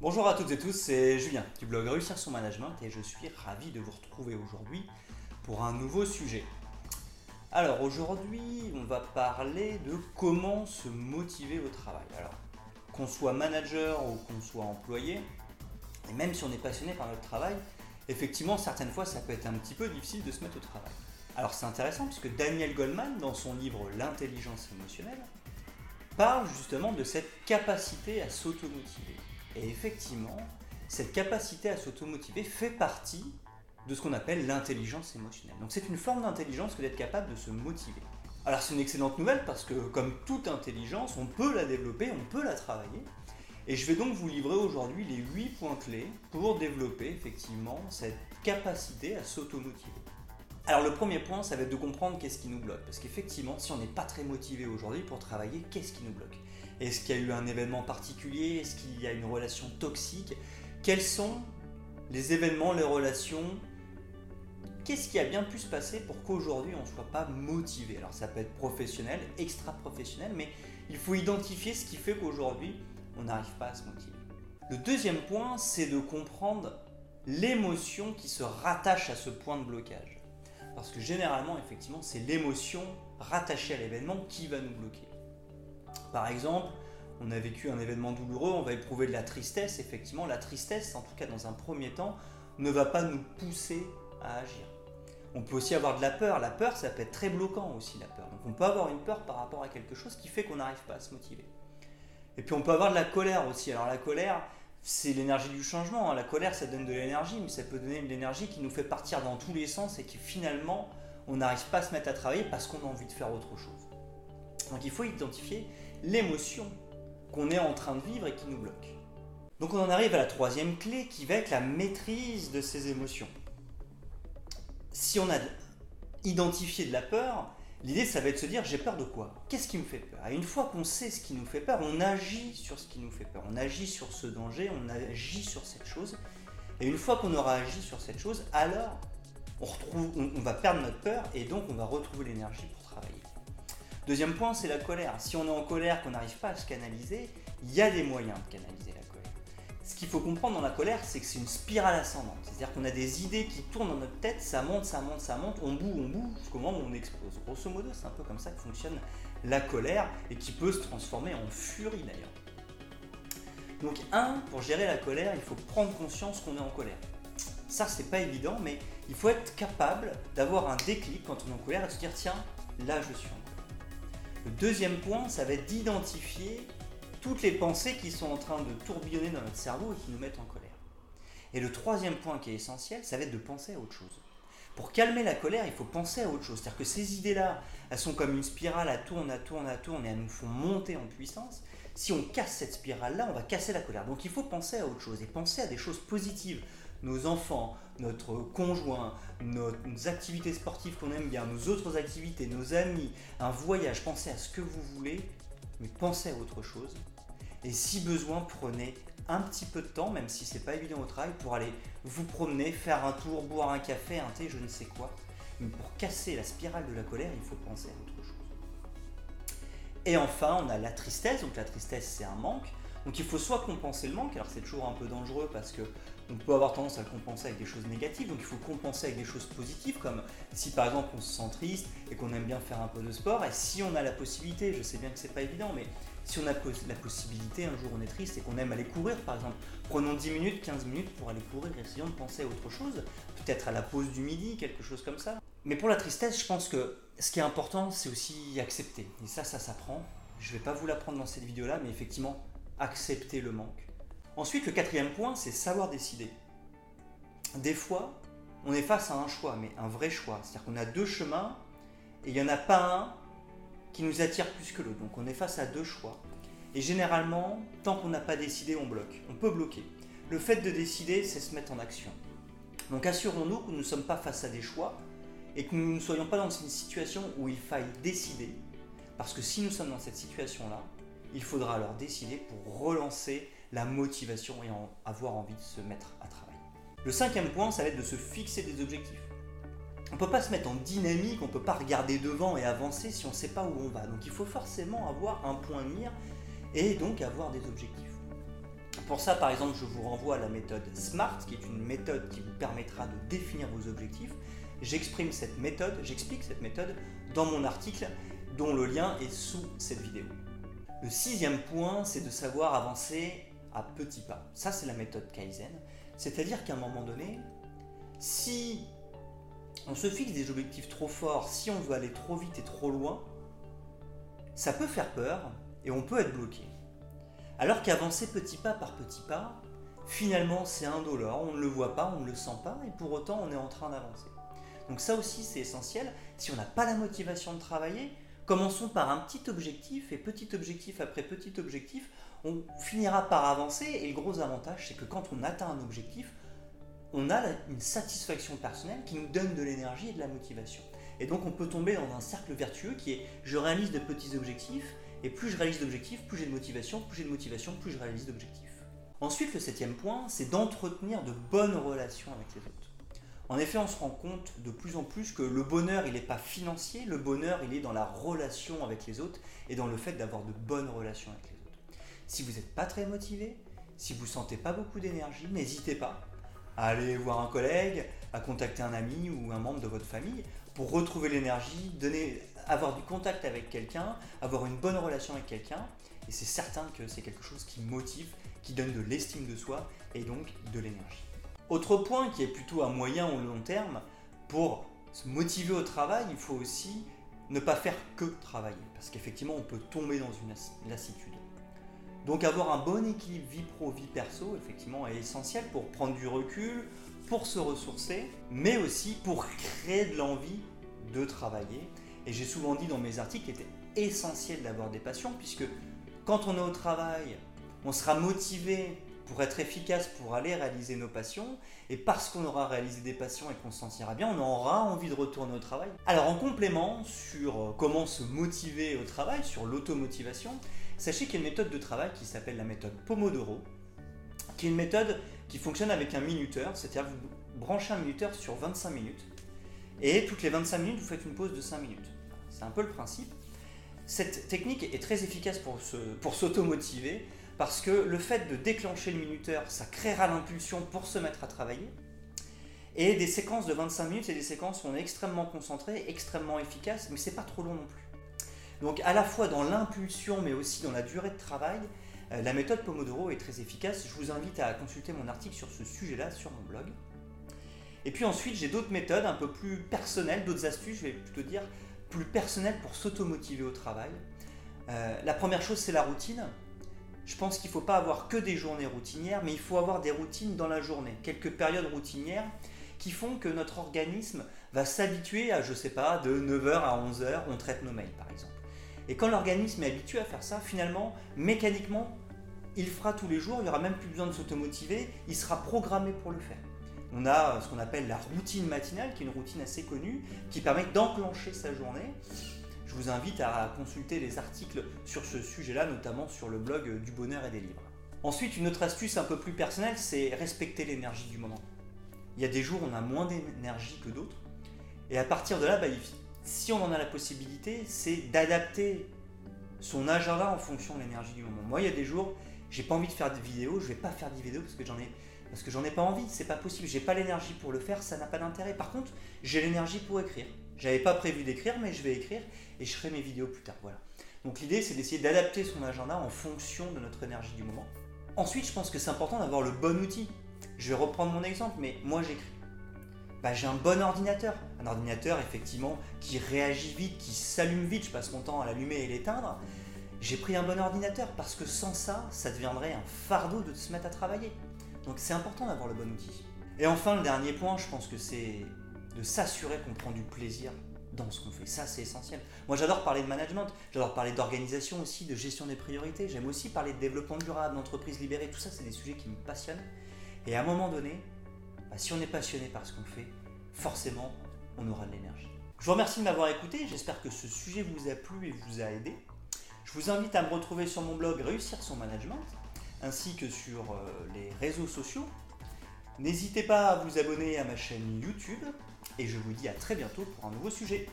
Bonjour à toutes et tous, c'est Julien du blog Réussir son management et je suis ravi de vous retrouver aujourd'hui pour un nouveau sujet. Alors aujourd'hui, on va parler de comment se motiver au travail. Alors, qu'on soit manager ou qu'on soit employé, et même si on est passionné par notre travail, effectivement, certaines fois, ça peut être un petit peu difficile de se mettre au travail. Alors c'est intéressant puisque Daniel Goldman, dans son livre L'intelligence émotionnelle, parle justement de cette capacité à s'automotiver. Et effectivement, cette capacité à s'automotiver fait partie de ce qu'on appelle l'intelligence émotionnelle. Donc c'est une forme d'intelligence que d'être capable de se motiver. Alors c'est une excellente nouvelle parce que comme toute intelligence, on peut la développer, on peut la travailler. Et je vais donc vous livrer aujourd'hui les 8 points clés pour développer effectivement cette capacité à s'automotiver. Alors le premier point, ça va être de comprendre qu'est-ce qui nous bloque. Parce qu'effectivement, si on n'est pas très motivé aujourd'hui pour travailler, qu'est-ce qui nous bloque? Est-ce qu'il y a eu un événement particulier? Est-ce qu'il y a une relation toxique? Quels sont les événements, les relations? Qu'est-ce qui a bien pu se passer pour qu'aujourd'hui on ne soit pas motivé? Alors ça peut être professionnel, extra-professionnel, mais il faut identifier ce qui fait qu'aujourd'hui on n'arrive pas à se motiver. Le deuxième point, c'est de comprendre l'émotion qui se rattache à ce point de blocage. Parce que généralement, effectivement, c'est l'émotion rattachée à l'événement qui va nous bloquer. Par exemple, on a vécu un événement douloureux, on va éprouver de la tristesse. Effectivement, la tristesse, en tout cas dans un premier temps, ne va pas nous pousser à agir. On peut aussi avoir de la peur. La peur, ça peut être très bloquant aussi, la peur. Donc on peut avoir une peur par rapport à quelque chose qui fait qu'on n'arrive pas à se motiver. Et puis on peut avoir de la colère aussi. Alors la colère, c'est l'énergie du changement. Hein. La colère, ça donne de l'énergie, mais ça peut donner de l'énergie qui nous fait partir dans tous les sens et qui finalement, on n'arrive pas à se mettre à travailler parce qu'on a envie de faire autre chose. Donc il faut identifier l'émotion qu'on est en train de vivre et qui nous bloque. Donc on en arrive à la troisième clé qui va être la maîtrise de ces émotions si on a identifié de la peur, l'idée ça va être de se dire j'ai peur de quoi? Qu'est-ce qui me fait peur? Et une fois qu'on sait ce qui nous fait peur, on agit sur ce qui nous fait peur. On agit sur ce danger, on agit sur cette chose. Et une fois qu'on aura agi sur cette chose, alors on, va perdre notre peur et donc on va retrouver l'énergie pour travailler. Deuxième point, c'est la colère. Si on est en colère, qu'on n'arrive pas à se canaliser, il y a des moyens de canaliser ce qu'il faut comprendre dans la colère, c'est que c'est une spirale ascendante. C'est-à-dire qu'on a des idées qui tournent dans notre tête, ça monte, ça monte, ça monte, on boue, on boue, jusqu'au moment où on explose. Grosso modo, c'est un peu comme ça que fonctionne la colère et qui peut se transformer en furie d'ailleurs. Donc, un, pour gérer la colère, il faut prendre conscience qu'on est en colère. Ça, c'est pas évident, mais il faut être capable d'avoir un déclic quand on est en colère et se dire tiens, là je suis en colère. Le deuxième point, ça va être d'identifier toutes les pensées qui sont en train de tourbillonner dans notre cerveau et qui nous mettent en colère. Et le troisième point qui est essentiel, ça va être de penser à autre chose. Pour calmer la colère, il faut penser à autre chose. C'est-à-dire que ces idées-là, elles sont comme une spirale, elles tournent, elles tournent, elles tournent et elles nous font monter en puissance. Si on casse cette spirale-là, on va casser la colère. Donc il faut penser à autre chose et penser à des choses positives. Nos enfants, notre conjoint, nos, activités sportives qu'on aime bien, nos autres activités, nos amis, un voyage. Pensez à ce que vous voulez mais pensez à autre chose. Et si besoin, prenez un petit peu de temps, même si c'est pas évident au travail, pour aller vous promener, faire un tour, boire un café, un thé, je ne sais quoi. Mais pour casser la spirale de la colère, il faut penser à autre chose. Et enfin, on a la tristesse. Donc la tristesse, c'est un manque. Donc il faut soit compenser le manque, alors c'est toujours un peu dangereux parce que on peut avoir tendance à compenser avec des choses négatives, donc il faut compenser avec des choses positives, comme si par exemple on se sent triste et qu'on aime bien faire un peu de sport, et si on a la possibilité, je sais bien que c'est pas évident, mais si on a la possibilité, un jour on est triste et qu'on aime aller courir par exemple, prenons 10 minutes, 15 minutes pour aller courir essayons de penser à autre chose, peut-être à la pause du midi, quelque chose comme ça. Mais pour la tristesse, je pense que ce qui est important, c'est aussi accepter, et ça, ça s'apprend. Je vais pas vous l'apprendre dans cette vidéo-là, mais effectivement, accepter le manque. Ensuite, le quatrième point, c'est savoir décider. Des fois, on est face à un choix, mais un vrai choix. C'est-à-dire qu'on a deux chemins et il n'y en a pas un qui nous attire plus que l'autre. Donc on est face à deux choix. Et généralement, tant qu'on n'a pas décidé, on bloque. On peut bloquer. Le fait de décider, c'est se mettre en action. Donc assurons-nous que nous ne sommes pas face à des choix et que nous ne soyons pas dans une situation où il faille décider. Parce que si nous sommes dans cette situation-là, il faudra alors décider pour relancer la motivation et avoir envie de se mettre à travailler. Le cinquième point, ça va être de se fixer des objectifs. On ne peut pas se mettre en dynamique, on ne peut pas regarder devant et avancer si on ne sait pas où on va. Donc il faut forcément avoir un point de mire et donc avoir des objectifs. Pour ça, par exemple, je vous renvoie à la méthode SMART, qui est une méthode qui vous permettra de définir vos objectifs. J'exprime cette méthode, j'explique cette méthode dans mon article, dont le lien est sous cette vidéo. Le sixième point, c'est de savoir avancer petits pas. Ça, c'est la méthode Kaizen. C'est-à-dire qu'à un moment donné, si on se fixe des objectifs trop forts, si on veut aller trop vite et trop loin, ça peut faire peur et on peut être bloqué. Alors qu'avancer petit pas par petit pas, finalement c'est indolore, on ne le voit pas, on ne le sent pas, et pour autant on est en train d'avancer. Donc ça aussi c'est essentiel. Si on n'a pas la motivation de travailler, commençons par un petit objectif, et petit objectif après petit objectif, on finira par avancer, et le gros avantage c'est que quand on atteint un objectif, on a une satisfaction personnelle qui nous donne de l'énergie et de la motivation. Et donc on peut tomber dans un cercle vertueux qui est je réalise de petits objectifs, et plus je réalise d'objectifs, plus j'ai de motivation, plus j'ai de motivation, plus je réalise d'objectifs. Ensuite, le septième point, c'est d'entretenir de bonnes relations avec les autres. En effet, on se rend compte de plus en plus que le bonheur, il n'est pas financier, le bonheur, il est dans la relation avec les autres et dans le fait d'avoir de bonnes relations avec les autres. Si vous n'êtes pas très motivé, si vous ne sentez pas beaucoup d'énergie, n'hésitez pas à aller voir un collègue, à contacter un ami ou un membre de votre famille pour retrouver l'énergie, avoir du contact avec quelqu'un, avoir une bonne relation avec quelqu'un. Et c'est certain que c'est quelque chose qui motive, qui donne de l'estime de soi et donc de l'énergie. Autre point qui est plutôt à moyen ou long terme, pour se motiver au travail, il faut aussi ne pas faire que travailler. Parce qu'effectivement, on peut tomber dans une lassitude. Donc avoir un bon équilibre vie pro, vie perso, effectivement, est essentiel pour prendre du recul, pour se ressourcer, mais aussi pour créer de l'envie de travailler. Et j'ai souvent dit dans mes articles qu'il était essentiel d'avoir des passions, puisque quand on est au travail, on sera motivé pour être efficace, pour aller réaliser nos passions, et parce qu'on aura réalisé des passions et qu'on se sentira bien, on aura envie de retourner au travail. Alors en complément sur euh, comment se motiver au travail, sur l'automotivation, sachez qu'il y a une méthode de travail qui s'appelle la méthode Pomodoro, qui est une méthode qui fonctionne avec un minuteur, c'est-à-dire vous branchez un minuteur sur 25 minutes, et toutes les 25 minutes, vous faites une pause de 5 minutes. C'est un peu le principe. Cette technique est très efficace pour, pour s'automotiver, parce que le fait de déclencher le minuteur, ça créera l'impulsion pour se mettre à travailler. Et des séquences de 25 minutes, c'est des séquences où on est extrêmement concentré, extrêmement efficace, mais c'est pas trop long non plus. Donc à la fois dans l'impulsion, mais aussi dans la durée de travail, euh, la méthode Pomodoro est très efficace. Je vous invite à consulter mon article sur ce sujet-là sur mon blog. Et puis ensuite, j'ai d'autres méthodes un peu plus personnelles, d'autres astuces, je vais plutôt dire plus personnelles pour s'automotiver au travail. Euh, la première chose, c'est la routine. Je pense qu'il ne faut pas avoir que des journées routinières, mais il faut avoir des routines dans la journée, quelques périodes routinières qui font que notre organisme va s'habituer à, je ne sais pas, de 9h à 11h, on traite nos mails par exemple. Et quand l'organisme est habitué à faire ça, finalement, mécaniquement, il fera tous les jours, il n'y aura même plus besoin de s'automotiver, il sera programmé pour le faire. On a ce qu'on appelle la routine matinale, qui est une routine assez connue, qui permet d'enclencher sa journée. Je vous invite à consulter les articles sur ce sujet-là, notamment sur le blog du bonheur et des livres. Ensuite, une autre astuce un peu plus personnelle, c'est respecter l'énergie du moment. Il y a des jours où on a moins d'énergie que d'autres. Et à partir de là, bah, si on en a la possibilité, c'est d'adapter son agenda en fonction de l'énergie du moment. Moi, il y a des jours, j'ai pas envie de faire des vidéos, je vais pas faire des vidéos parce que j'en ai ai pas envie, c'est pas possible, j'ai pas l'énergie pour le faire, ça n'a pas d'intérêt. Par contre, j'ai l'énergie pour écrire. J'avais pas prévu d'écrire, mais je vais écrire et je ferai mes vidéos plus tard. Voilà. Donc l'idée, c'est d'essayer d'adapter son agenda en fonction de notre énergie du moment. Ensuite, je pense que c'est important d'avoir le bon outil. Je vais reprendre mon exemple, mais moi j'écris. Bah, j'ai un bon ordinateur. Un ordinateur, effectivement, qui réagit vite, qui s'allume vite. Je passe mon temps à l'allumer et l'éteindre. J'ai pris un bon ordinateur parce que sans ça, ça deviendrait un fardeau de se mettre à travailler. Donc c'est important d'avoir le bon outil. Et enfin, le dernier point, je pense que c'est de s'assurer qu'on prend du plaisir dans ce qu'on fait. Ça, c'est essentiel. Moi, j'adore parler de management, j'adore parler d'organisation aussi, de gestion des priorités. J'aime aussi parler de développement durable, d'entreprise libérée. Tout ça, c'est des sujets qui me passionnent. Et à un moment donné, bah, si on est passionné par ce qu'on fait, forcément, on aura de l'énergie. Je vous remercie de m'avoir écouté. J'espère que ce sujet vous a plu et vous a aidé. Je vous invite à me retrouver sur mon blog Réussir son management, ainsi que sur euh, les réseaux sociaux. N'hésitez pas à vous abonner à ma chaîne YouTube et je vous dis à très bientôt pour un nouveau sujet.